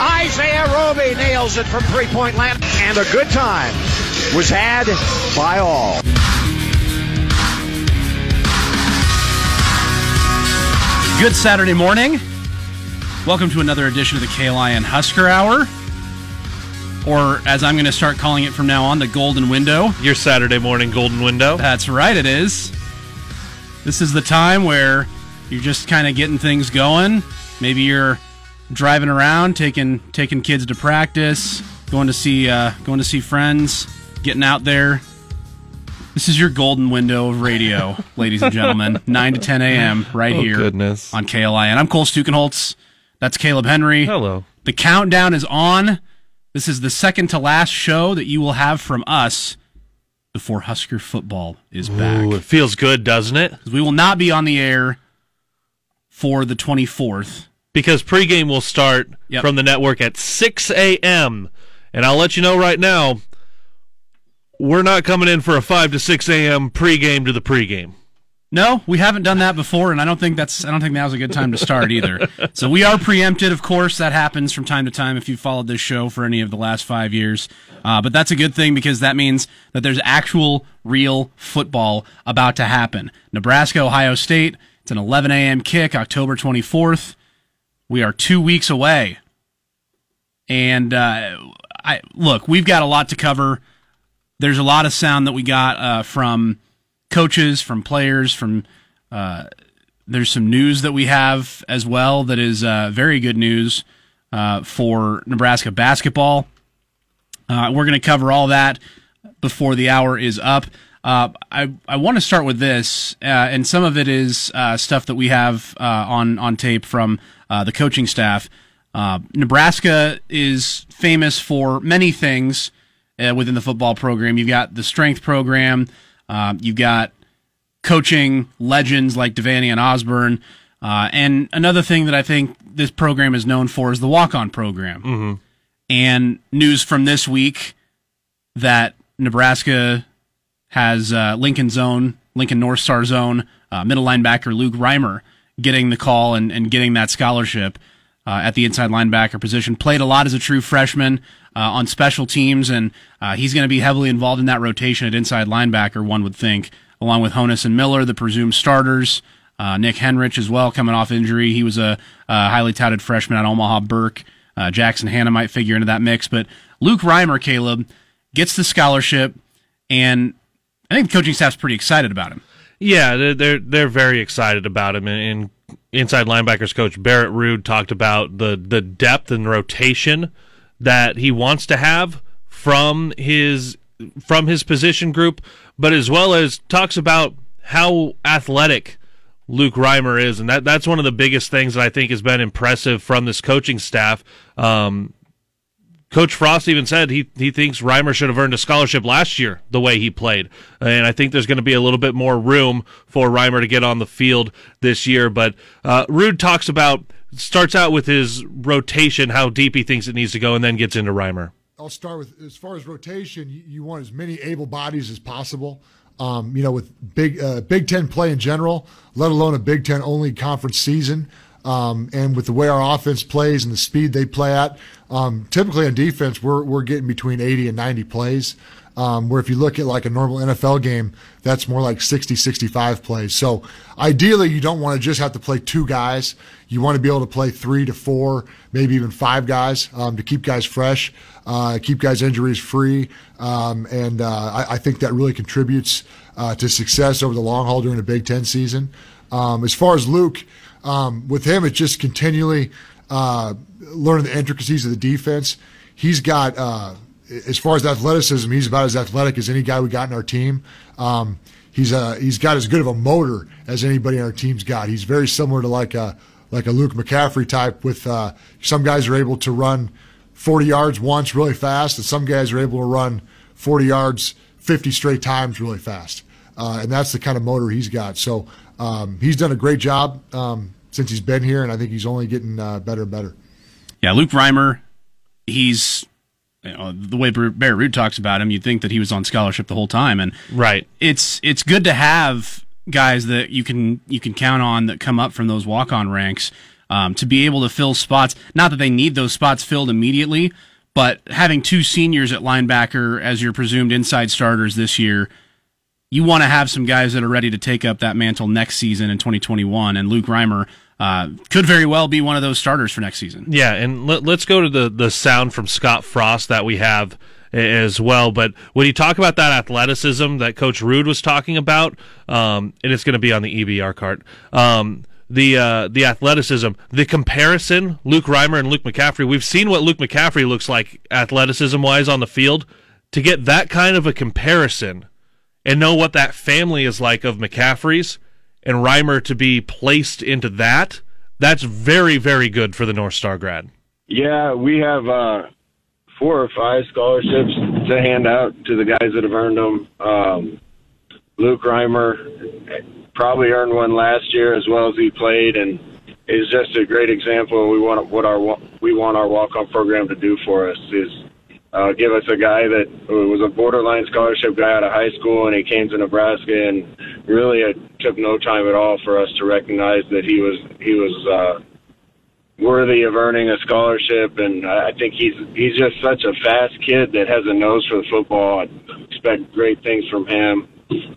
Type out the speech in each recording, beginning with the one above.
Isaiah Roby nails it from three point land. And a good time was had by all. Good Saturday morning. Welcome to another edition of the KLIN Husker Hour. Or, as I'm going to start calling it from now on, the Golden Window. Your Saturday morning golden window. That's right, it is. This is the time where you're just kind of getting things going. Maybe you're driving around, taking taking kids to practice, going to see uh, going to see friends, getting out there. This is your golden window of radio, ladies and gentlemen. 9 to 10 a.m. right Oh, here goodness. on KLIN. I'm Cole Stukenholtz. That's Caleb Henry. Hello. The countdown is on. This is the second to last show that you will have from us before Husker football is back. Ooh, it feels good, doesn't it? We will not be on the air for the 24th. Because pregame will start Yep. from the network at 6 a.m. And I'll let you know right now, we're not coming in for a 5 to 6 a.m. pregame to the pregame. No, we haven't done that before, and I don't think that's I don't think now's a good time to start either. so we are preempted, of course. That happens from time to time if you've followed this show for any of the last five years. Uh, but that's a good thing because that means that there's actual, real football about to happen. Nebraska, Ohio State. It's an 11 a.m. kick, October 24th. We are two weeks away, and uh, I look. We've got a lot to cover. There's a lot of sound that we got uh, from coaches, from players, from uh, there's some news that we have as well that is uh, very good news uh, for Nebraska basketball. Uh, we're going to cover all that before the hour is up. Uh, I I want to start with this, uh, and some of it is uh, stuff that we have on on tape from uh, the coaching staff. Uh, Nebraska is famous for many things uh, within the football program. You've got the strength program. Um, you've got coaching legends like Devaney and Osborne. Uh, and another thing that I think this program is known for is the walk on program. And news from this week that Nebraska has uh, Lincoln Zone, Lincoln North Star Zone, uh, middle linebacker Luke Reimer getting the call and, and getting that scholarship uh, at the inside linebacker position. Played a lot as a true freshman uh, on special teams, and uh, he's going to be heavily involved in that rotation at inside linebacker, one would think, along with Honas and Miller, the presumed starters. Uh, Nick Henrich as well, coming off injury. He was a, a highly touted freshman at Omaha Burke. Uh, Jackson Hannah might figure into that mix, but Luke Reimer, Caleb, gets the scholarship, and I think the coaching staff's pretty excited about him. Yeah, they're they're, they're very excited about him. And, and inside linebackers coach Barrett Ruud talked about the the depth and rotation that he wants to have from his from his position group, but as well as talks about how athletic Luke Reimer is, and that that's one of the biggest things that I think has been impressive from this coaching staff. Um, Coach Frost even said he he thinks Reimer should have earned a scholarship last year the way he played, and I think there's going to be a little bit more room for Reimer to get on the field this year. But uh, Ruud talks about starts out with his rotation, how deep he thinks it needs to go, and then gets into Reimer. I'll start with as far as rotation, you, you want as many able bodies as possible. Um, you know, with big uh, Big Ten play in general, let alone a Big Ten only conference season, um, and with the way our offense plays and the speed they play at, um, typically on defense we're we're getting between 80 and 90 plays. Um, where if you look at like a normal NFL game, that's more like 60, 65 plays. So ideally, you don't want to just have to play two guys. You want to be able to play three to four, maybe even five guys um, to keep guys fresh, uh, keep guys injuries free. Um, and uh, I, I think that really contributes uh, to success over the long haul during a Big Ten season. Um, as far as Luke, um, with him, it's just continually uh, learning the intricacies of the defense. He's got uh, as far as athleticism, he's about as athletic as any guy we got in our team. Um, he's uh, he's got as good of a motor as anybody in our team's got. He's very similar to like a like a Luke McCaffrey type. With uh, some guys are able to run 40 yards once really fast, and some guys are able to run 40 yards 50 straight times really fast. Uh, and that's the kind of motor he's got. So um, he's done a great job um, since he's been here, and I think he's only getting uh, better and better. Yeah, Luke Reimer, he's you know, the way Barrett Ruud talks about him, you'd think that he was on scholarship the whole time, and right. It's it's good to have guys that you can you can count on that come up from those walk on ranks um, to be able to fill spots. Not that they need those spots filled immediately, but having two seniors at linebacker as your presumed inside starters this year, you want to have some guys that are ready to take up that mantle next season in 2021. And Luke Reimer uh, could very well be one of those starters for next season. Yeah, and let, us go to the the sound from Scott Frost that we have as well. But when you talk about that athleticism that Coach Ruud was talking about, um, and it's going to be on the EBR card. Um, the uh, the athleticism, the comparison, Luke Reimer and Luke McCaffrey. We've seen what Luke McCaffrey looks like athleticism wise on the field. To get that kind of a comparison and know what that family is like of McCaffrey's and Reimer to be placed into that, that's very, very good for the North Star grad. Yeah, we have uh, four or five scholarships to hand out to the guys that have earned them. Um, Luke Reimer probably earned one last year as well as he played, and is just a great example. We want what our we want our walk on program to do for us is uh, give us a guy that was a borderline scholarship guy out of high school, and he came to Nebraska, and really it took no time at all for us to recognize that he was he was uh, worthy of earning a scholarship, and I think he's he's just such a fast kid that has a nose for the football. I expect great things from him.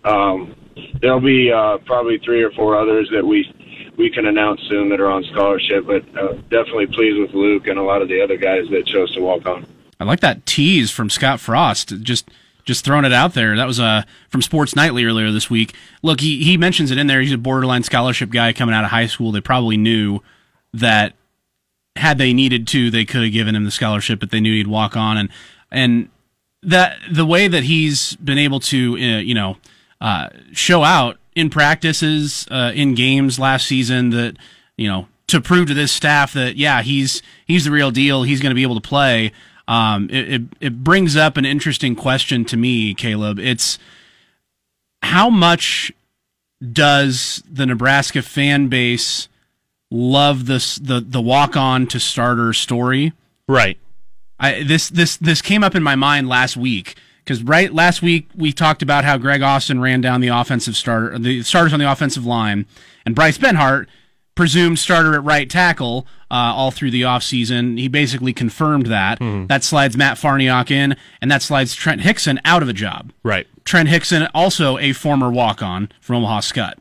Um, there'll be uh, probably three or four others that we we can announce soon that are on scholarship, but uh, definitely pleased with Luke and a lot of the other guys that chose to walk on. I like that tease from Scott Frost. Just just throwing it out there. That was uh, from Sports Nightly earlier this week. Look, he, he mentions it in there. He's a borderline scholarship guy coming out of high school. They probably knew that had they needed to, they could have given him the scholarship, but they knew he'd walk on. And and that the way that he's been able to, uh, you know, uh, show out in practices, uh, in games last season, that you know, to prove to this staff that yeah, he's he's the real deal. He's going to be able to play. Um, it, it it brings up an interesting question to me, Caleb. It's how much does the Nebraska fan base love this the the walk on to starter story. Right. I this this this came up in my mind last week because right last week we talked about how Greg Austin ran down the offensive starter the starters on the offensive line and Bryce Benhart presumed starter at right tackle uh, all through the offseason. He basically confirmed that. Mm. That slides Matt Farniok in, and that slides Trent Hixson out of a job. Right. Trent Hixson, also a former walk on from Omaha Skutt.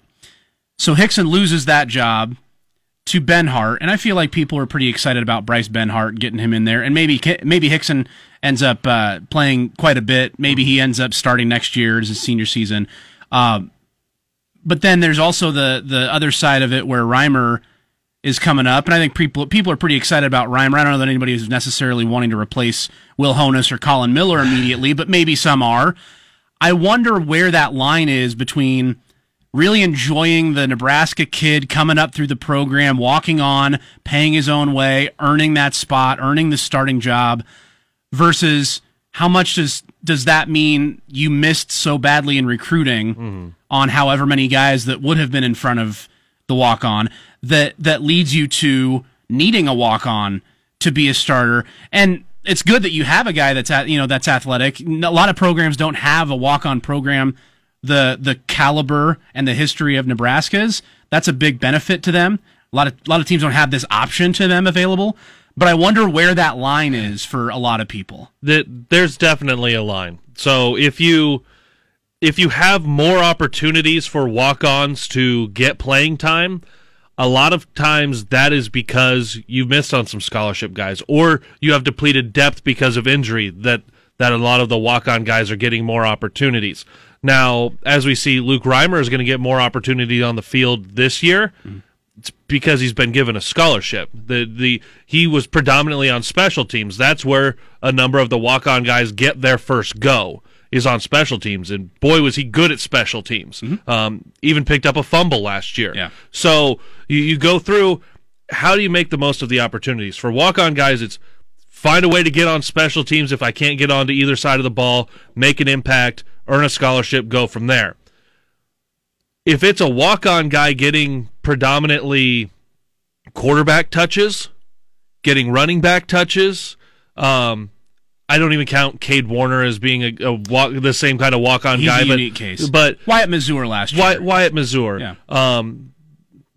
So Hixson loses that job to Benhart, and I feel like people are pretty excited about Bryce Benhart getting him in there, and maybe maybe Hixson ends up uh, playing quite a bit. Maybe he ends up starting next year as his senior season. Uh, but then there's also the the other side of it where Reimer is coming up, and I think people people are pretty excited about Reimer. I don't know that anybody is necessarily wanting to replace Will Honas or Collin Miller immediately, but maybe some are. I wonder where that line is between really enjoying the Nebraska kid coming up through the program, walking on, paying his own way, earning that spot, earning the starting job, versus how much does does that mean you missed so badly in recruiting mm-hmm. On however many guys that would have been in front of the walk on that that leads you to needing a walk on to be a starter and it's good that you have a guy that's at you know that's athletic. A lot of programs don't have a walk on program the the caliber and the history of Nebraska's, that's a big benefit to them. A lot of a lot of teams don't have this option to them available. But I wonder where that line is for a lot of people. That there's definitely a line. So if you if you have more opportunities for walk-ons to get playing time, a lot of times that is because you missed on some scholarship guys or you have depleted depth because of injury that that a lot of the walk-on guys are getting more opportunities. Now, as we see, Luke Reimer is going to get more opportunity on the field this year. Mm. It's because he's been given a scholarship. The the he was predominantly on special teams. That's where a number of the walk on guys get their first go is on special teams. And boy, was he good at special teams. Mm-hmm. Um, even picked up a fumble last year. Yeah. So you, you go through. How do you make the most of the opportunities for walk on guys? It's find a way to get on special teams if I can't get onto either side of the ball, make an impact, earn a scholarship, go from there. If it's a walk on guy getting predominantly quarterback touches, getting running back touches, um, I don't even count Cade Warner as being a, a walk, the same kind of walk on He's guy, a but unique case. but Wyatt Mazur last year. Wyatt, Wyatt Mazur, Yeah. um,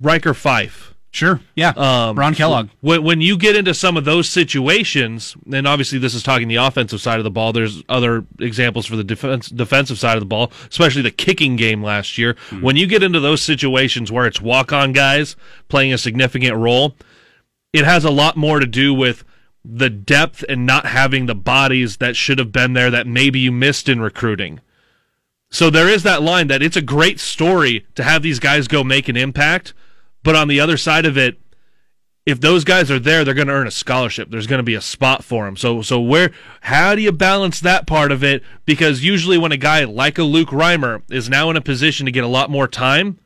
Ryker Fyfe. Sure. Yeah. Um, Ron Kellogg. When, when you get into some of those situations, and obviously this is talking the offensive side of the ball. There's other examples for the defense, defensive side of the ball, especially the kicking game last year. When you get into those situations where it's walk on guys playing a significant role, it has a lot more to do with the depth and not having the bodies that should have been there that maybe you missed in recruiting. So there is that line that it's a great story to have these guys go make an impact, but on the other side of it, if those guys are there, they're going to earn a scholarship. There's going to be a spot for them. So, so where, how do you balance that part of it? Because usually, when a guy like a Luke Reimer is now in a position to get a lot more time,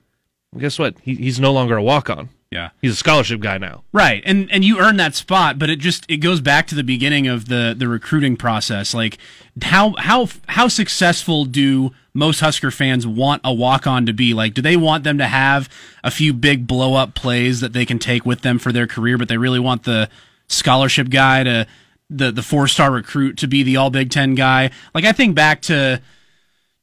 well, guess what? He, he's no longer a walk on. Yeah. He's a scholarship guy now. Right. And and you earn that spot, but it just it goes back to the beginning of the the recruiting process. Like how how how successful do most Husker fans want a walk on to be? Like do they want them to have a few big blow up plays that they can take with them for their career, but they really want the scholarship guy to the the four star recruit to be the all Big 10 guy? Like I think back to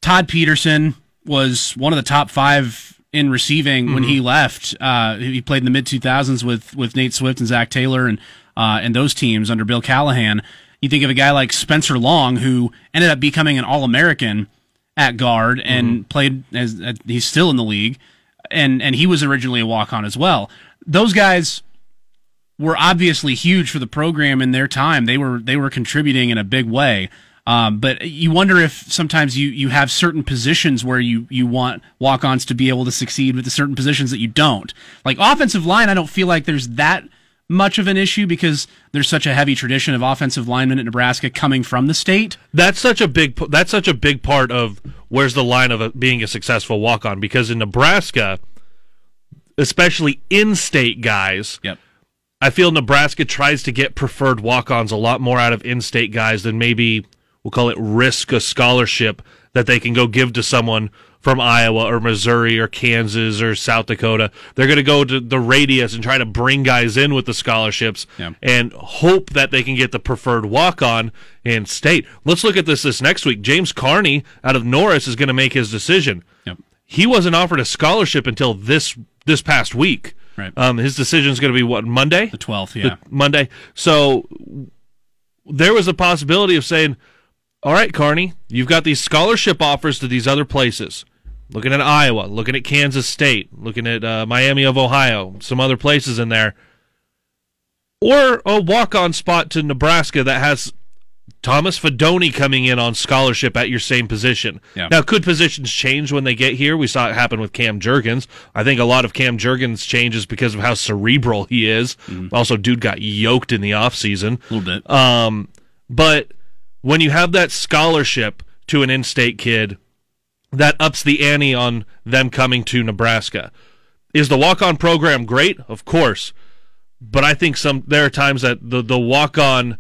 Todd Peterson was one of the top 5 in receiving when he left. Uh, he played in the mid 2000s with with Nate Swift and Zach Taylor and uh, and those teams under Bill Callahan. You think of a guy like Spencer Long, who ended up becoming an All American at guard and played as uh, he's still in the league, and and he was originally a walk on as well. Those guys were obviously huge for the program in their time. They were they were contributing in a big way. Um, but you wonder if sometimes you, you have certain positions where you, you want walk ons to be able to succeed with the certain positions that you don't. Like offensive line, I don't feel like there's that much of an issue because there's such a heavy tradition of offensive linemen at Nebraska coming from the state. That's such a big. That's such a big part of where's the line of a, being a successful walk on because in Nebraska, especially in-state guys, Yep. I feel Nebraska tries to get preferred walk-ons a lot more out of in-state guys than maybe we'll call it risk a scholarship that they can go give to someone from Iowa or Missouri or Kansas or South Dakota. They're going to go to the radius and try to bring guys in with the scholarships Yeah. and hope that they can get the preferred walk-on in state. Let's look at this this next week. James Carney out of Norris is going to make his decision. Yep. He wasn't offered a scholarship until this this past week. Right. Um, his decision is going to be what Monday. The 12th, The- yeah. Monday. So there was a possibility of saying, "All right, Carney, you've got these scholarship offers to these other places. Looking at Iowa, looking at Kansas State, looking at uh, Miami of Ohio, some other places in there, or a walk-on spot to Nebraska that has." Thomas Fidone coming in on scholarship at your same position. Yeah. Now, could positions change when they get here? We saw it happen with Cam Jurgens. I think a lot of Cam Jurgens changes because of how cerebral he is. Also, dude got yoked in the offseason. A little bit. Um, but when you have that scholarship to an in-state kid, that ups the ante on them coming to Nebraska. Is the walk-on program great? Of course, but I think some there are times that the the walk-on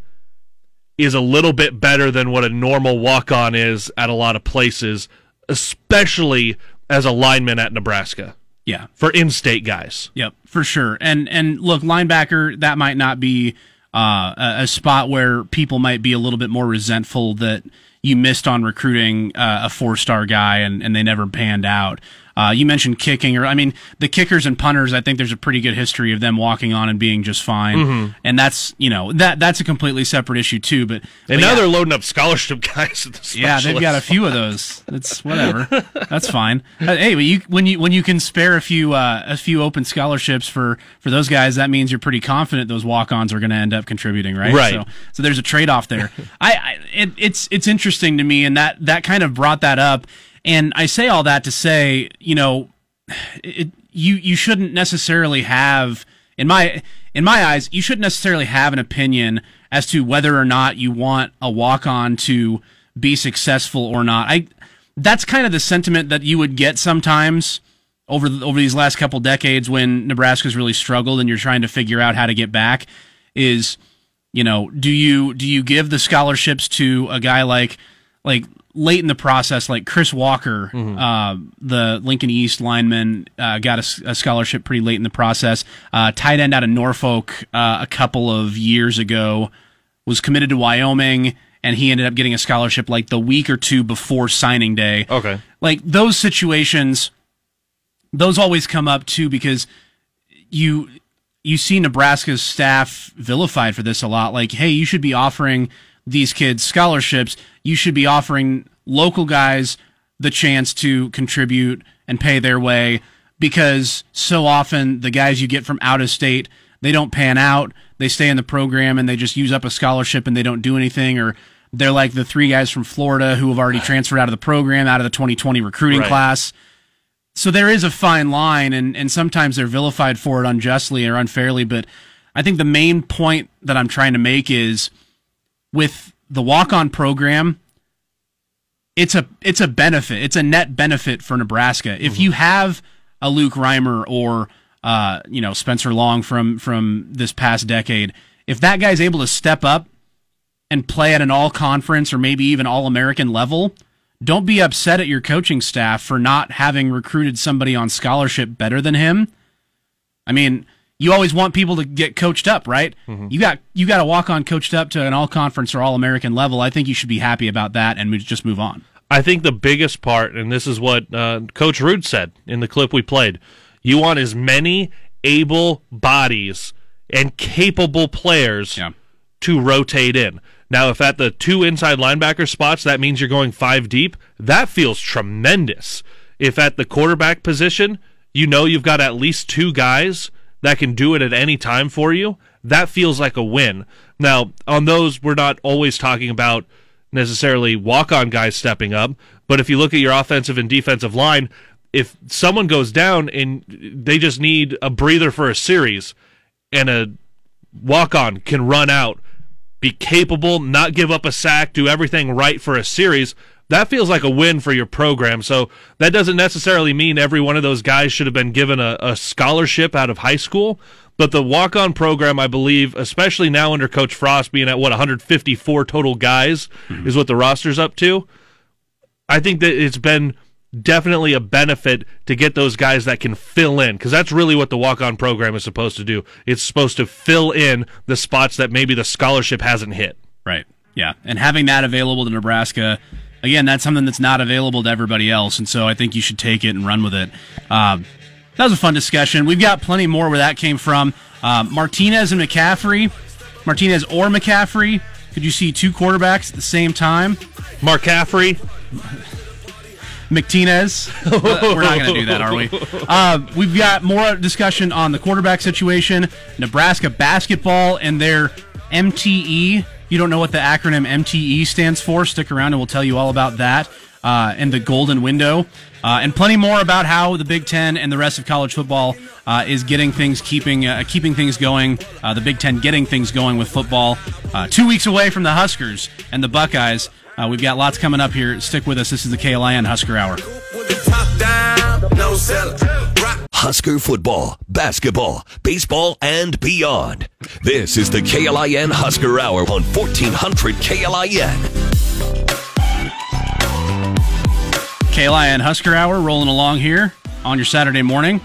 is a little bit better than what a normal walk-on is at a lot of places, especially as a lineman at Nebraska yeah. for in-state guys. Yep, for sure. And and look, linebacker that might not be uh, a, a spot where people might be a little bit more resentful that you missed on recruiting uh, a four star guy and, and they never panned out. Uh, you mentioned kicking, or I mean, the kickers and punters. I think there's a pretty good history of them walking on and being just fine, Mm-hmm. and that's you know that that's a completely separate issue too. But And but now yeah. they're loading up scholarship guys. At the Yeah, they've got a few of those. It's whatever. That's fine. Uh, Hey, but you when you when you can spare a few uh, a few open scholarships for for those guys, that means you're pretty confident those walk-ons are going to end up contributing, right? Right. So, so there's a trade-off there. I, I it, it's it's interesting to me, and that that kind of brought that up. And I say all that to say, you know, it, you you shouldn't necessarily have in my in my eyes you shouldn't necessarily have an opinion as to whether or not you want a walk on to be successful or not. I that's kind of the sentiment that you would get sometimes over over these last couple decades when Nebraska's really struggled and you're trying to figure out how to get back is you know, do you do you give the scholarships to a guy like like late in the process, like Chris Walker, Mm-hmm. uh, the Lincoln East lineman, uh, got a scholarship pretty late in the process. Uh, tight end out of Norfolk uh, a couple of years ago was committed to Wyoming, and he ended up getting a scholarship like the week or two before signing day. Okay. Like those situations, those always come up too because you you see Nebraska's staff vilified for this a lot. Like, hey, you should be offering these kids scholarships. You should be offering local guys the chance to contribute and pay their way because so often the guys you get from out of state, they don't pan out. They stay in the program and they just use up a scholarship and they don't do anything or they're like the three guys from Florida who have already transferred out of the program, out of the 2020 recruiting Right. class so there is a fine line and, and sometimes they're vilified for it unjustly or unfairly but i think the main point that i'm trying to make is with the walk-on program it's a it's a benefit. It's a net benefit for nebraska. If you have a luke reimer or uh, you know spencer long from from this past decade if that guy's able to step up and play at an all conference or maybe even all american level don't be upset at your coaching staff for not having recruited somebody on scholarship better than him. I mean, you always want people to get coached up, right? You got you got to walk on coached up to an all conference or all American level. I think you should be happy about that and just move on. I think the biggest part, and this is what uh, Coach Ruud said in the clip we played, you want as many able bodies and capable players Yeah. to rotate in. Now, if at the two inside linebacker spots, that means you're going five deep, that feels tremendous. If at the quarterback position, you know you've got at least two guys that can do it at any time for you, that feels like a win. Now, on those, we're not always talking about necessarily walk on guys stepping up, but if you look at your offensive and defensive line, if someone goes down and they just need a breather for a series and a walk on can run out, be capable, not give up a sack, do everything right for a series, that feels like a win for your program. So that doesn't necessarily mean every one of those guys should have been given a, a scholarship out of high school. But the walk on program, I believe, especially now under Coach Frost being at what 154 total guys mm-hmm. is what the roster's up to. I think that it's been definitely a benefit to get those guys that can fill in because that's really what the walk on program is supposed to do. It's supposed to fill in the spots that maybe the scholarship hasn't hit. Right. Yeah. And having that available to Nebraska, again, that's something that's not available to everybody else. And so I think you should take it and run with it. Um, that was a fun discussion. We've got plenty more where that came from. Um, Martinez and McCaffrey, Martinez or McCaffrey. Could you see two quarterbacks at the same time? Mark Caffrey, McTinez. We're not going to do that, are we? Uh, we've got more discussion on the quarterback situation, Nebraska basketball, and their MTE. You don't know what the acronym MTE stands for? Stick around and we'll tell you all about that uh, and the golden window. Uh, and plenty more about how the Big Ten and the rest of college football uh, is getting things keeping uh, keeping things going. Uh, the Big Ten getting things going with football. Uh, two weeks away from the Huskers and the Buckeyes. Uh, we've got lots coming up here. Stick with us. This is the KLIN Husker Hour. Husker football, basketball, baseball, and beyond. This is the KLIN Husker Hour on 1400 KLIN. KLIN Husker Hour rolling along here on your Saturday morning.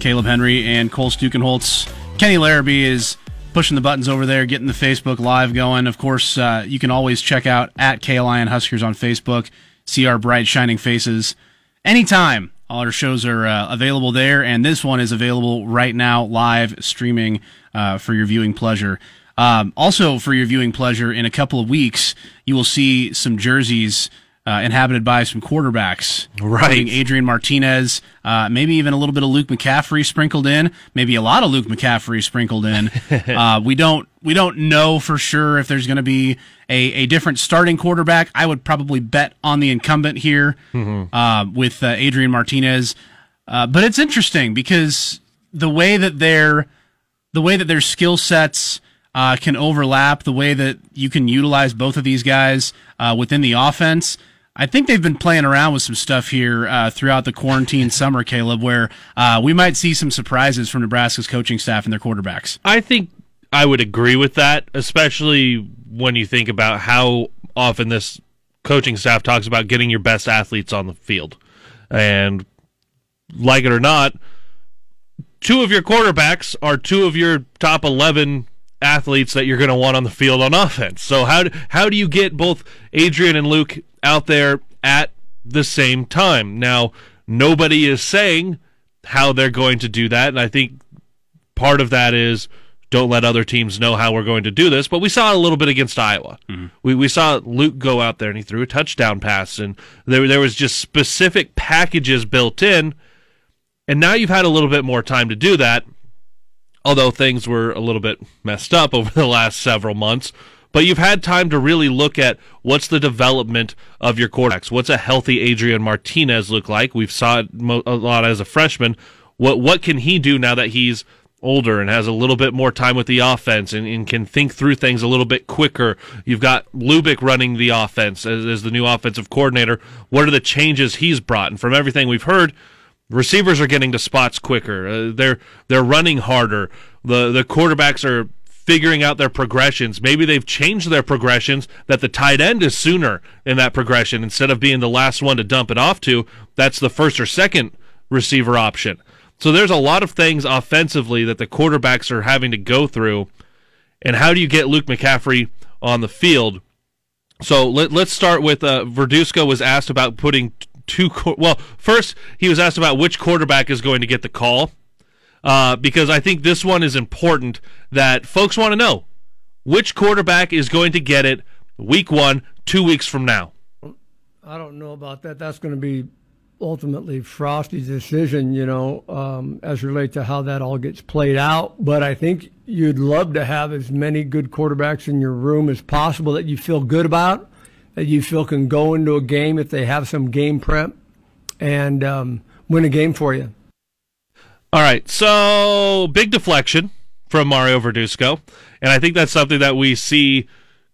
Caleb Henry and Cole Stukenholtz. Kenny Larrabee is pushing the buttons over there, getting the Facebook Live going. Of course, uh, you can always check out at KLIN Huskers on Facebook, see our bright, shining faces anytime. All our shows are uh, available there, and this one is available right now, live streaming uh, for your viewing pleasure. Um, also, for your viewing pleasure, in a couple of weeks, you will see some jerseys uh, inhabited by some quarterbacks, Right. Adrian Martinez, uh, maybe even a little bit of Luke McCaffrey sprinkled in, maybe a lot of Luke McCaffrey sprinkled in. uh, we don't we don't know for sure if there's going to be a, a different starting quarterback. I would probably bet on the incumbent here uh, with uh, Adrian Martinez, uh, but it's interesting because the way that they're the way that their skill sets uh, can overlap, the way that you can utilize both of these guys uh, within the offense. I think they've been playing around with some stuff here uh, throughout the quarantine summer, Caleb, where uh, we might see some surprises from Nebraska's coaching staff and their quarterbacks. I think I would agree with that, especially when you think about how often this coaching staff talks about getting your best athletes on the field. And like it or not, two of your quarterbacks are two of your top 11 athletes that you're going to want on the field on offense. So how how do you get both Adrian and Luke out there at the same time? Now, nobody is saying how they're going to do that, and I think part of that is don't let other teams know how we're going to do this. But we saw a little bit against Iowa. Mm-hmm. We we saw Luke go out there and he threw a touchdown pass, and there there was just specific packages built in. And now you've had a little bit more time to do that, although things were a little bit messed up over the last several months. But you've had time to really look at what's the development of your quarterbacks. What's a healthy Adrian Martinez look like? We've saw it a lot as a freshman. What what can he do now that he's older and has a little bit more time with the offense and, and, can think through things a little bit quicker. You've got Lubick running the offense as, as, the new offensive coordinator. What are the changes he's brought? And from everything we've heard, receivers are getting to spots quicker. Uh, they're they're running harder. The the quarterbacks are figuring out their progressions. Maybe they've changed their progressions that the tight end is sooner in that progression instead of being the last one to dump it off to. That's the first or second receiver option. So there's a lot of things offensively that the quarterbacks are having to go through. And how do you get Luke McCaffrey on the field? So let, us start with uh, Verduzco was asked about putting two. Well, first he was asked about which quarterback is going to get the call, uh, because I think this one is important that folks want to know which quarterback is going to get it week one, two weeks from now. I don't know about that. That's going to be ultimately Frosty's decision, you know, um, as relate to how that all gets played out. But I think you'd love to have as many good quarterbacks in your room as possible that you feel good about, that you feel can go into a game if they have some game prep and um, win a game for you. All right, so big deflection from Mario Verduzco, and I think that's something that we see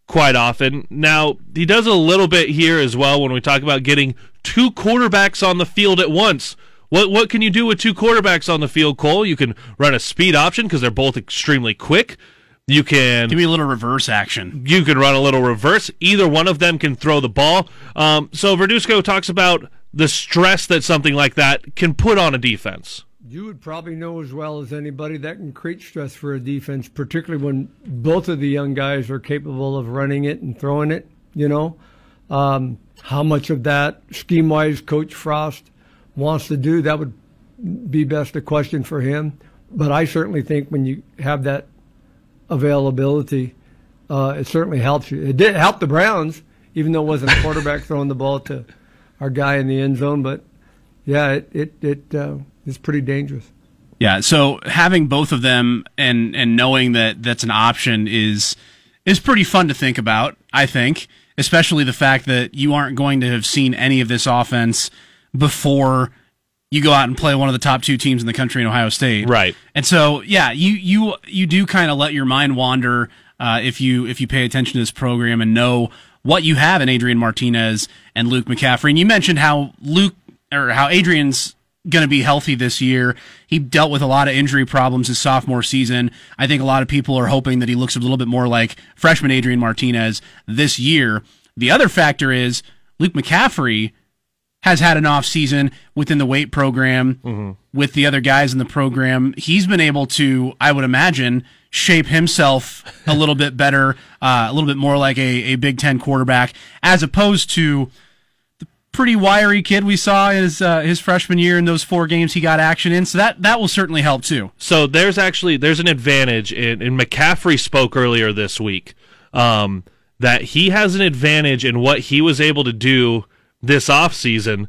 quite often. Now, he does a little bit here as well when we talk about getting two quarterbacks on the field at once. What what can you do with two quarterbacks on the field, Cole? You can run a speed option because they're both extremely quick. You can give me a little reverse action. You can run a little reverse. Either one of them can throw the ball. Um, so Verduzco talks about the stress that something like that can put on a defense. You would probably know as well as anybody that can create stress for a defense, particularly when both of the young guys are capable of running it and throwing it. You know, um, how much of that scheme wise Coach Frost wants to do, that would be best a question for him. But I certainly think when you have that availability, uh, it certainly helps you. It did help the Browns, even though it wasn't a quarterback throwing the ball to our guy in the end zone. But yeah, it it, it uh, is pretty dangerous. Yeah, so having both of them and and knowing that that's an option is is pretty fun to think about. I think especially the fact that you aren't going to have seen any of this offense before you go out and play one of the top two teams in the country in Ohio State. Right. And so, yeah, you you you do kind of let your mind wander uh, if you if you pay attention to this program and know what you have in Adrian Martinez and Luke McCaffrey. And you mentioned how Luke or how Adrian's going to be healthy this year. He dealt with a lot of injury problems his sophomore season. I think a lot of people are hoping that he looks a little bit more like freshman Adrian Martinez this year. The other factor is Luke McCaffrey has had an off season within the weight program mm-hmm. with the other guys in the program. He's been able to, I would imagine, shape himself a little bit better, uh, a little bit more like a, a Big Ten quarterback, as opposed to pretty wiry kid we saw his uh, his freshman year in those four games he got action in. So that that will certainly help too. So there's actually there's an advantage, and, and McCaffrey spoke earlier this week um, that he has an advantage in what he was able to do this offseason,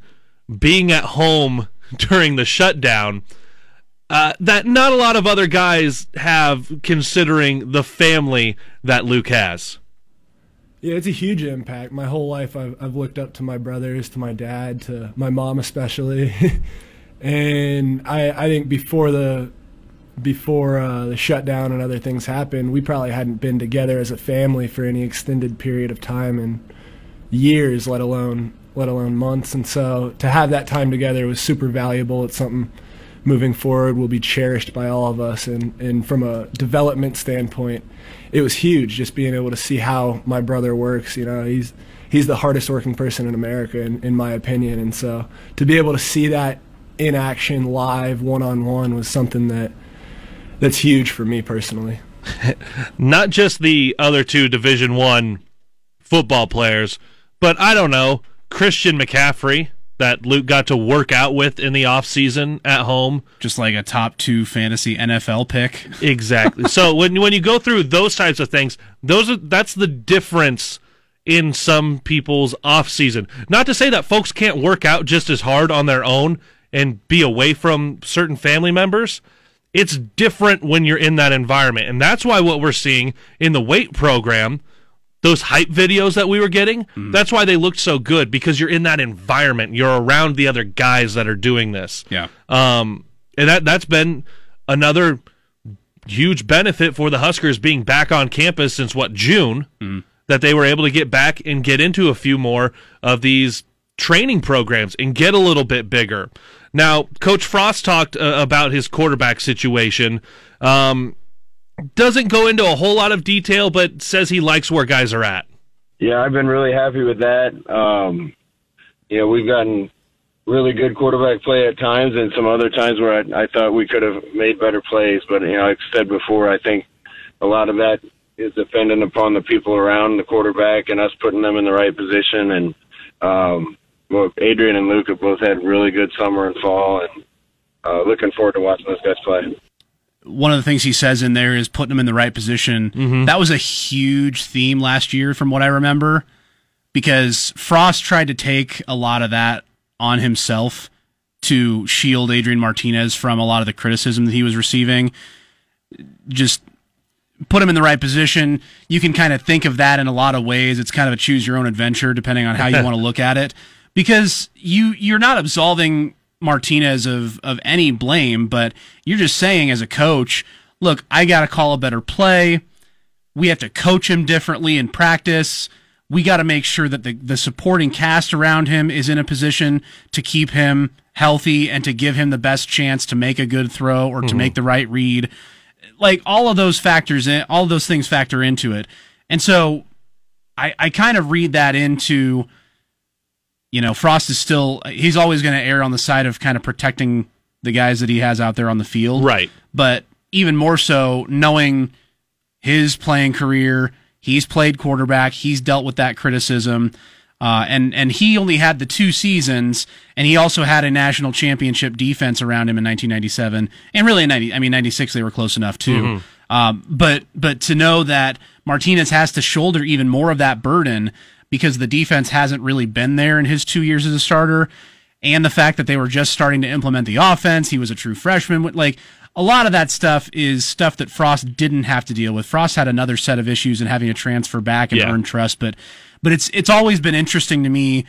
being at home during the shutdown. Uh, that not a lot of other guys have, considering the family that Luke has. Yeah, it's a huge impact. My whole life, I've, I've looked up to my brothers, to my dad, to my mom especially, and I I think before the before uh, the shutdown and other things happened, we probably hadn't been together as a family for any extended period of time in years, let alone let alone months. And so to have that time together was super valuable. It's something moving forward will be cherished by all of us. And, and from a development standpoint, it was huge just being able to see how my brother works. You know, he's he's the hardest working person in America, in, in my opinion. And so to be able to see that in action, live, one on one, was something that that's huge for me personally. Not just the other two Division One football players, but I don't know Christian McCaffrey that Luke got to work out with in the offseason at home. Just like a top two fantasy NFL pick. Exactly. so when when you go through those types of things, those are that's the difference in some people's off season. Not to say that folks can't work out just as hard on their own and be away from certain family members. It's different when you're in that environment. And that's why what we're seeing in the weight program those hype videos that we were getting, mm. that's why they looked so good because you're in that environment. You're around the other guys that are doing this. Yeah. Um, and that that's been another huge benefit for the Huskers being back on campus since what June mm. that they were able to get back and get into a few more of these training programs and get a little bit bigger. Now, Coach Frost talked uh, about his quarterback situation. Um, doesn't go into a whole lot of detail, but says he likes where guys are at. Yeah, I've been really happy with that. Um, you know, we've gotten really good quarterback play at times, and some other times where I, I thought we could have made better plays. But you know, like I said before, I think a lot of that is dependent upon the people around the quarterback and us putting them in the right position. And um, well, Adrian and Luke have both had really good summer and fall, and uh, looking forward to watching those guys play one of the things he says in there is putting him in the right position. Mm-hmm. That was a huge theme last year, from what I remember, because Frost tried to take a lot of that on himself to shield Adrian Martinez from a lot of the criticism that he was receiving. Just put him in the right position. You can kind of think of that in a lot of ways. It's kind of a choose your own adventure, depending on how you want to look at it, because you you're not absolving Martinez of of any blame, but you're just saying as a coach, look, I got to call a better play. We have to coach him differently in practice. We got to make sure that the, the supporting cast around him is in a position to keep him healthy and to give him the best chance to make a good throw or to mm-hmm. make the right read. Like all of those factors in all those things factor into it. And so I, I kind of read that into you know, Frost is still he's always going to err on the side of kind of protecting the guys that he has out there on the field. Right. But even more so knowing his playing career, he's played quarterback, he's dealt with that criticism. Uh, and and he only had the two seasons, and he also had a national championship defense around him in 1997, and really in 90, I mean 96 they were close enough too. Mm-hmm. Um, but but to know that Martinez has to shoulder even more of that burden because the defense hasn't really been there in his two years as a starter, and the fact that they were just starting to implement the offense. He was a true freshman. Like a lot of that stuff is stuff that Frost didn't have to deal with. Frost had another set of issues in having to transfer back and yeah. earn trust, but but it's it's always been interesting to me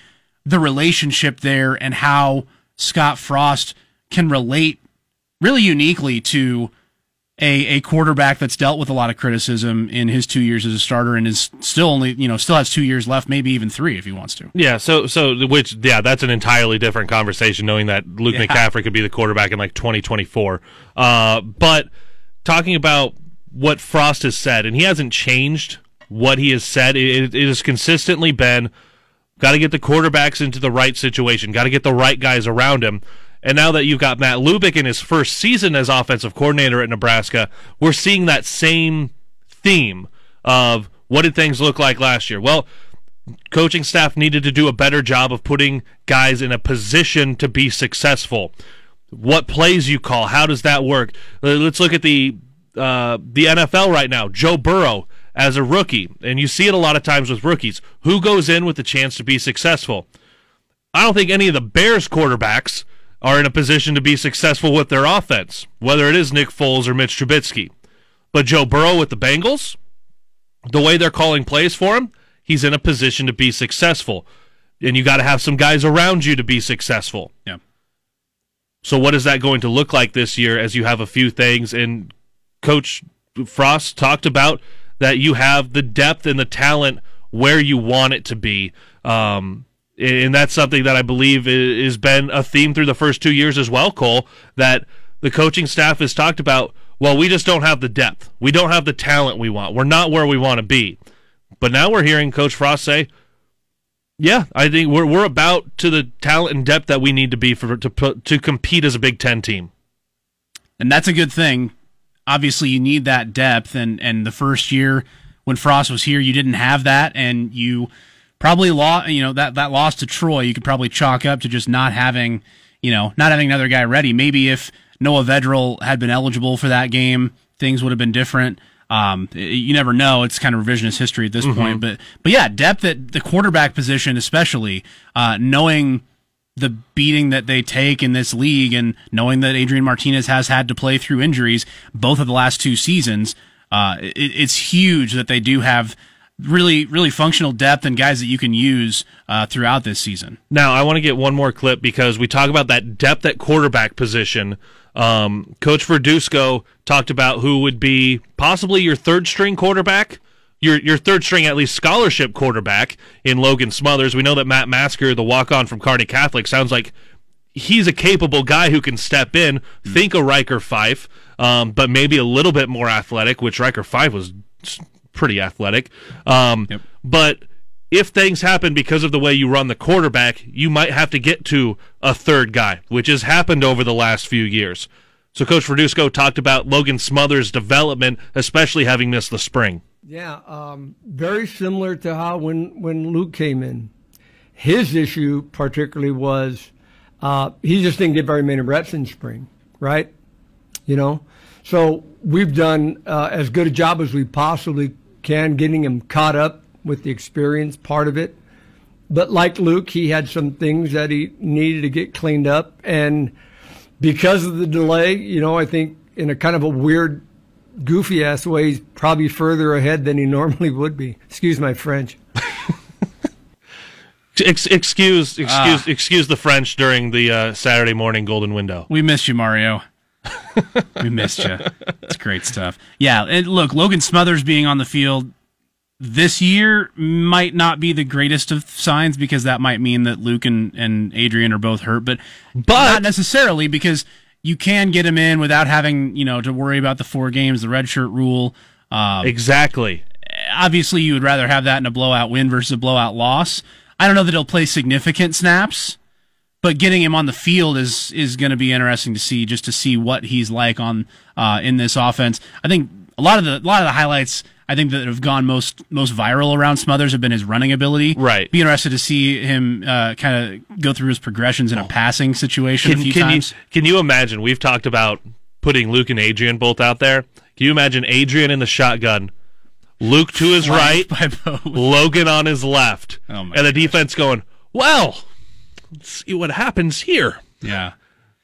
the relationship there and how Scott Frost can relate really uniquely to a, a quarterback that's dealt with a lot of criticism in his two years as a starter and is still only you know still has two years left, maybe even three if he wants to. Yeah, so so which yeah, that's an entirely different conversation. Knowing that Luke yeah. McCaffrey could be the quarterback in like 2024, uh, but talking about what Frost has said, and he hasn't changed what he has said. it, it has consistently been got to get the quarterbacks into the right situation, got to get the right guys around him. And now that you've got Matt Lubick in his first season as offensive coordinator at Nebraska, we're seeing that same theme of what did things look like last year? Well, coaching staff needed to do a better job of putting guys in a position to be successful. What plays you call? How does that work? Let's look at the uh, the NFL right now. Joe Burrow as a rookie, and you see it a lot of times with rookies. Who goes in with the chance to be successful? I don't think any of the Bears quarterbacks are in a position to be successful with their offense, whether it is Nick Foles or Mitch Trubisky. But Joe Burrow with the Bengals, the way they're calling plays for him, he's in a position to be successful. And you got to have some guys around you to be successful. Yeah. So what is that going to look like this year as you have a few things and coach Frost talked about that you have the depth and the talent where you want it to be. Um, and that's something that I believe has been a theme through the first two years as well, Cole. That the coaching staff has talked about, well, we just don't have the depth. We don't have the talent we want. We're not where we want to be. But now we're hearing Coach Frost say, yeah, I think we're we're about to the talent and depth that we need to be for to put, to compete as a Big Ten team. And that's a good thing. Obviously, you need that depth, and and the first year when Frost was here, you didn't have that, and you probably lost. You know that that loss to Troy, you could probably chalk up to just not having, you know, not having another guy ready. Maybe if Noah Vedral had been eligible for that game, things would have been different. Um, you never know. It's kind of revisionist history at this mm-hmm. point, but but yeah, depth at the quarterback position, especially uh, knowing the beating that they take in this league, and knowing that Adrian Martinez has had to play through injuries both of the last two seasons, uh, it, it's huge that they do have really really functional depth and guys that you can use uh, throughout this season. Now, I want to get one more clip because we talk about that depth at quarterback position. Um, Coach Verduzco talked about who would be possibly your third string quarterback, your your third string at least scholarship quarterback in Logan Smothers. We know that Matt Masker, the walk on from Kearney Catholic, sounds like he's a capable guy who can step in. Mm. Think a Ryker Fyfe, um, but maybe a little bit more athletic, which Ryker Fyfe was pretty athletic. Um, yep. But if things happen because of the way you run the quarterback, you might have to get to a third guy, which has happened over the last few years. So Coach Verduzco talked about Logan Smothers' development, especially having missed the spring. Yeah, um, very similar to how when, when Luke came in. His issue particularly was uh, he just didn't get very many reps in spring, right? You know? So we've done uh, as good a job as we possibly can getting him caught up with the experience part of it. But like Luke, he had some things that he needed to get cleaned up. And because of the delay, you know, I think in a kind of a weird, goofy ass way, he's probably further ahead than he normally would be. Excuse my French. Ex- excuse, excuse, uh, excuse the French during the uh, Saturday morning golden window. We miss you, Mario. We missed you. It's great stuff. Yeah, and look, Logan Smothers being on the field this year might not be the greatest of signs because that might mean that Luke and, and Adrian are both hurt, but but not necessarily because you can get him in without having you know to worry about the four games, the red shirt rule. Um, exactly. Obviously, you would rather have that in a blowout win versus a blowout loss. I don't know that he'll play significant snaps, but getting him on the field is is going to be interesting to see, just to see what he's like on uh, in this offense. I think a lot of the a lot of the highlights I think that have gone most most viral around Smothers have been his running ability. Right. Be interested to see him uh, kind of go through his progressions in a passing situation can, a few can times. You, can you imagine? We've talked about putting Luke and Adrian both out there. Can you imagine Adrian in the shotgun, Luke to his right, Logan on his left, oh and the gosh. defense going, well, see what happens here. Yeah.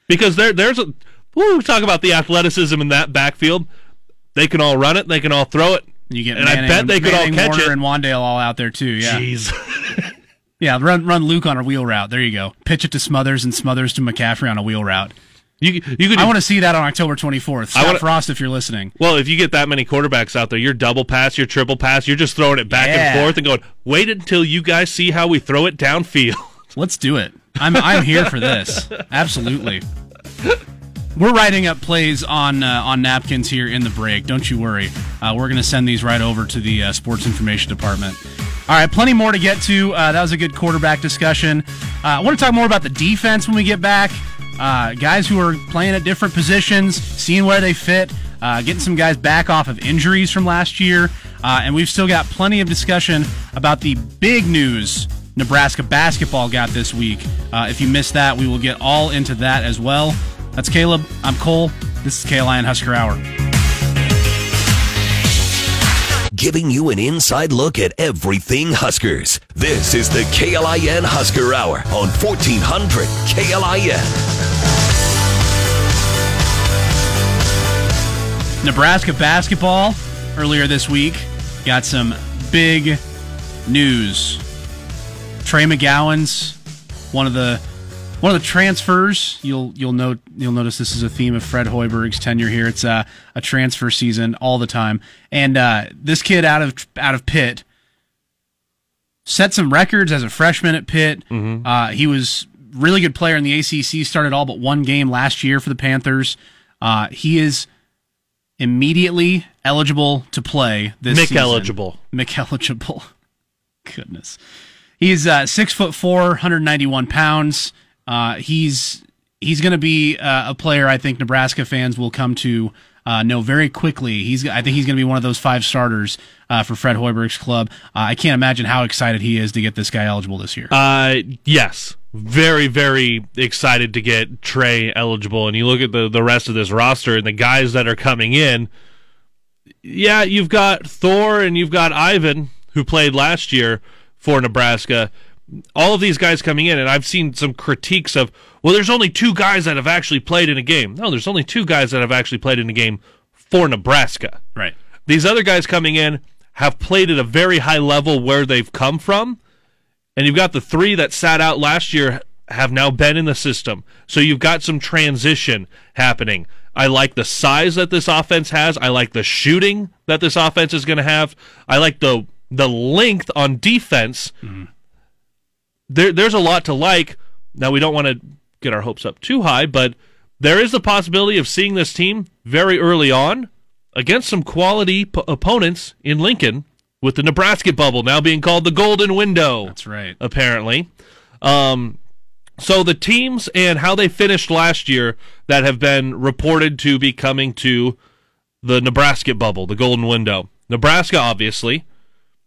Because there, there's a. we talk about the athleticism in that backfield. They can all run it. They can all throw it. You get and Manning, I bet they could Manning, all catch Warner it. and Wan'Dale all out there too. Yeah. Jeez. yeah, run run Luke on a wheel route. There you go. Pitch it to Smothers and Smothers to McCaffrey on a wheel route. You, you could, I want to see that on October 24th. Scott wanna, Frost, if you're listening. Well, if you get that many quarterbacks out there, you're double pass, you're triple pass, you're just throwing it back yeah. and forth and going, wait until you guys see how we throw it downfield. Let's do it. I'm I'm here for this. Absolutely. We're writing up plays on uh, on napkins here in the break. Don't you worry. Uh, we're going to send these right over to the uh, sports information department. All right, plenty more to get to. Uh, that was a good quarterback discussion. Uh, I want to talk more about the defense when we get back. Uh, guys who are playing at different positions, seeing where they fit, getting some guys back off of injuries from last year, and we've still got plenty of discussion about the big news Nebraska basketball got this week. Uh, if you missed that, we will get all into that as well. That's Caleb. I'm Cole. This is KLIN Husker Hour. Giving you an inside look at everything Huskers. This is the KLIN Husker Hour on 1400 KLIN. Nebraska basketball earlier this week got some big news. Trey McGowens one of the one of the transfers you'll you'll note you'll notice this is a theme of Fred Hoiberg's tenure here. It's a, a transfer season all the time, and uh, this kid out of out of Pitt set some records as a freshman at Pitt. Mm-hmm. Uh, he was really good player in the ACC. Started all but one game last year for the Panthers. Uh, he is immediately eligible to play this Mick season. eligible. Mick eligible. Goodness. He's uh, six foot four, 191 pounds. Uh, he's he's going to be uh, a player I think Nebraska fans will come to uh, know very quickly. He's I think he's going to be one of those five starters uh, for Fred Hoiberg's club. Uh, I can't imagine how excited he is to get this guy eligible this year. Uh, yes, very, very excited to get Trey eligible. And you look at the the rest of this roster and the guys that are coming in. Yeah, you've got Thor and you've got Ivan who played last year for Nebraska. All of these guys coming in, and I've seen some critiques of, well, there's only two guys that have actually played in a game. No, there's only two guys that have actually played in a game for Nebraska. Right. These other guys coming in have played at a very high level where they've come from. And you've got the three that sat out last year have now been in the system. So you've got some transition happening. I like the size that this offense has. I like the shooting that this offense is going to have. I like the the length on defense. There, there's a lot to like. Now we don't want to get our hopes up too high, but there is the possibility of seeing this team very early on against some quality p- opponents in Lincoln, with the Nebraska bubble now being called the Golden Window. That's right. Apparently, um, so the teams and how they finished last year that have been reported to be coming to the Nebraska bubble, the Golden Window. Nebraska, obviously,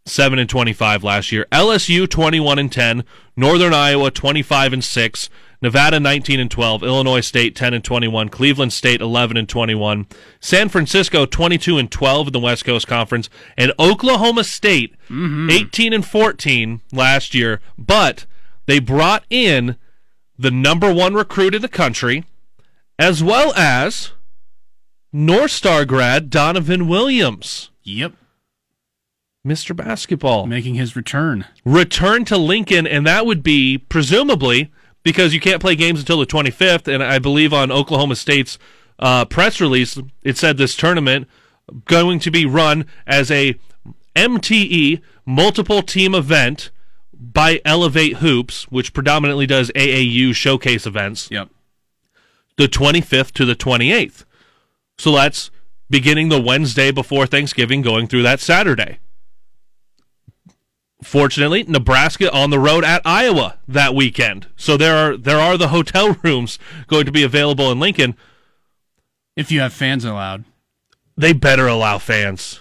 seven and twenty-five last year. LSU twenty-one and ten. Northern Iowa twenty-five and six. Nevada 19 and 12, Illinois State 10 and 21, Cleveland State 11 and 21, San Francisco 22 and 12 in the West Coast Conference, and Oklahoma State mm-hmm. 18 and 14 last year. But they brought in the number one recruit in the country, as well as North Star grad Donovan Williams, Yep. Mr. Basketball Making his return. return to Lincoln, and that would be presumably because you can't play games until the 25th. And I believe on Oklahoma State's uh, press release, it said this tournament going to be run as a MTE multiple team event by Elevate Hoops, which predominantly does AAU showcase events. Yep. The 25th to the 28th. So that's beginning the Wednesday before Thanksgiving, going through that Saturday. Fortunately, Nebraska on the road at Iowa that weekend. So there are there are the hotel rooms going to be available in Lincoln. If you have fans allowed. They better allow fans.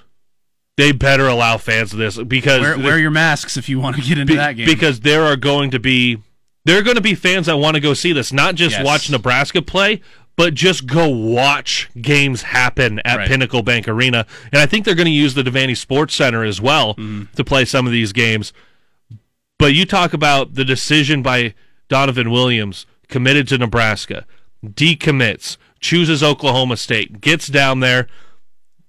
They better allow fans of this because Wear, wear your masks if you want to get into be- that game. because there are going to be there are going to be fans that want to go see this, not just Yes. watch Nebraska play, but just go watch games happen at Right. Pinnacle Bank Arena. And I think they're going to use the Devaney Sports Center as well Mm-hmm. to play some of these games. But you talk about the decision by Donovan Williams, committed to Nebraska, decommits, chooses Oklahoma State, gets down there.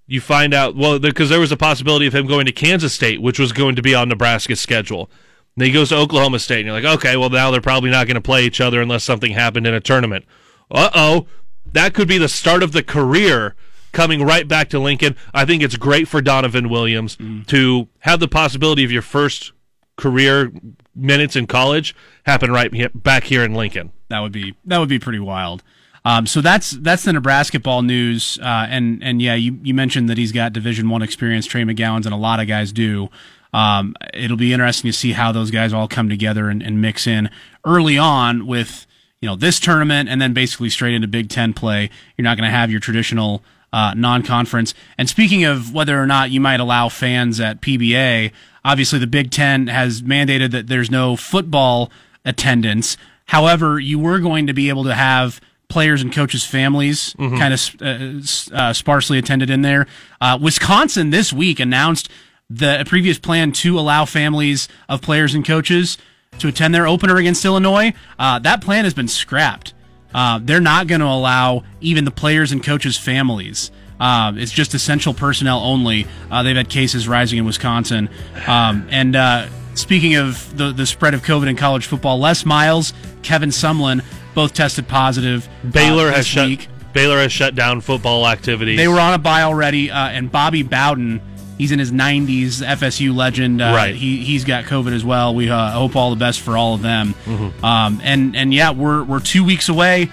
You find out, well, because there was a possibility of him going to Kansas State, which was going to be on Nebraska's schedule. Then he goes to Oklahoma State, and you're like, okay, well, now they're probably not going to play each other unless something happened in a tournament. Uh oh. That could be the start of the career coming right back to Lincoln. I think it's great for Donovan Williams to have the possibility of your first career minutes in college happen right back here in Lincoln. that would be that would be pretty wild. Um, so that's that's the Nebraska ball news, uh, and and yeah, you, you mentioned that he's got Division One experience. Trey McGowens and a lot of guys do. Um, it'll be interesting to see how those guys all come together and, and mix in early on with you know this tournament, and then basically straight into Big Ten play. You're not going to have your traditional uh, non-conference. And speaking of whether or not you might allow fans at PBA, obviously the Big Ten has mandated that there's no football attendance. However, you were going to be able to have players and coaches' families kind of uh, uh, sparsely attended in there. Uh, Wisconsin this week announced the previous plan to allow families of players and coaches to attend their opener against Illinois. Uh, that plan has been scrapped. Uh, they're not going to allow even the players and coaches' families. Uh, it's just essential personnel only. Uh, they've had cases rising in Wisconsin. Um, and uh, speaking of the, the spread of COVID in college football, Les Miles, Kevin Sumlin both tested positive. uh, Baylor has this shut. Baylor has shut down football activities. They were on a bye already, uh, and Bobby Bowden, he's in his 90s, FSU legend. Uh, Right. He he's got COVID as well. We uh, hope all the best for all of them. Mm-hmm. Um, and and yeah, we're we're two weeks away.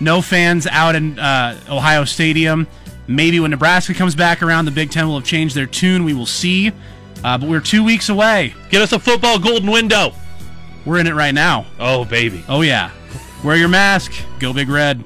No fans out in uh, Ohio Stadium. Maybe when Nebraska comes back around, the Big Ten will have changed their tune. We will see. Uh, but we're two weeks away. Get us a football golden window. We're in it right now. Oh, baby. Oh, yeah. Wear your mask. Go Big Red.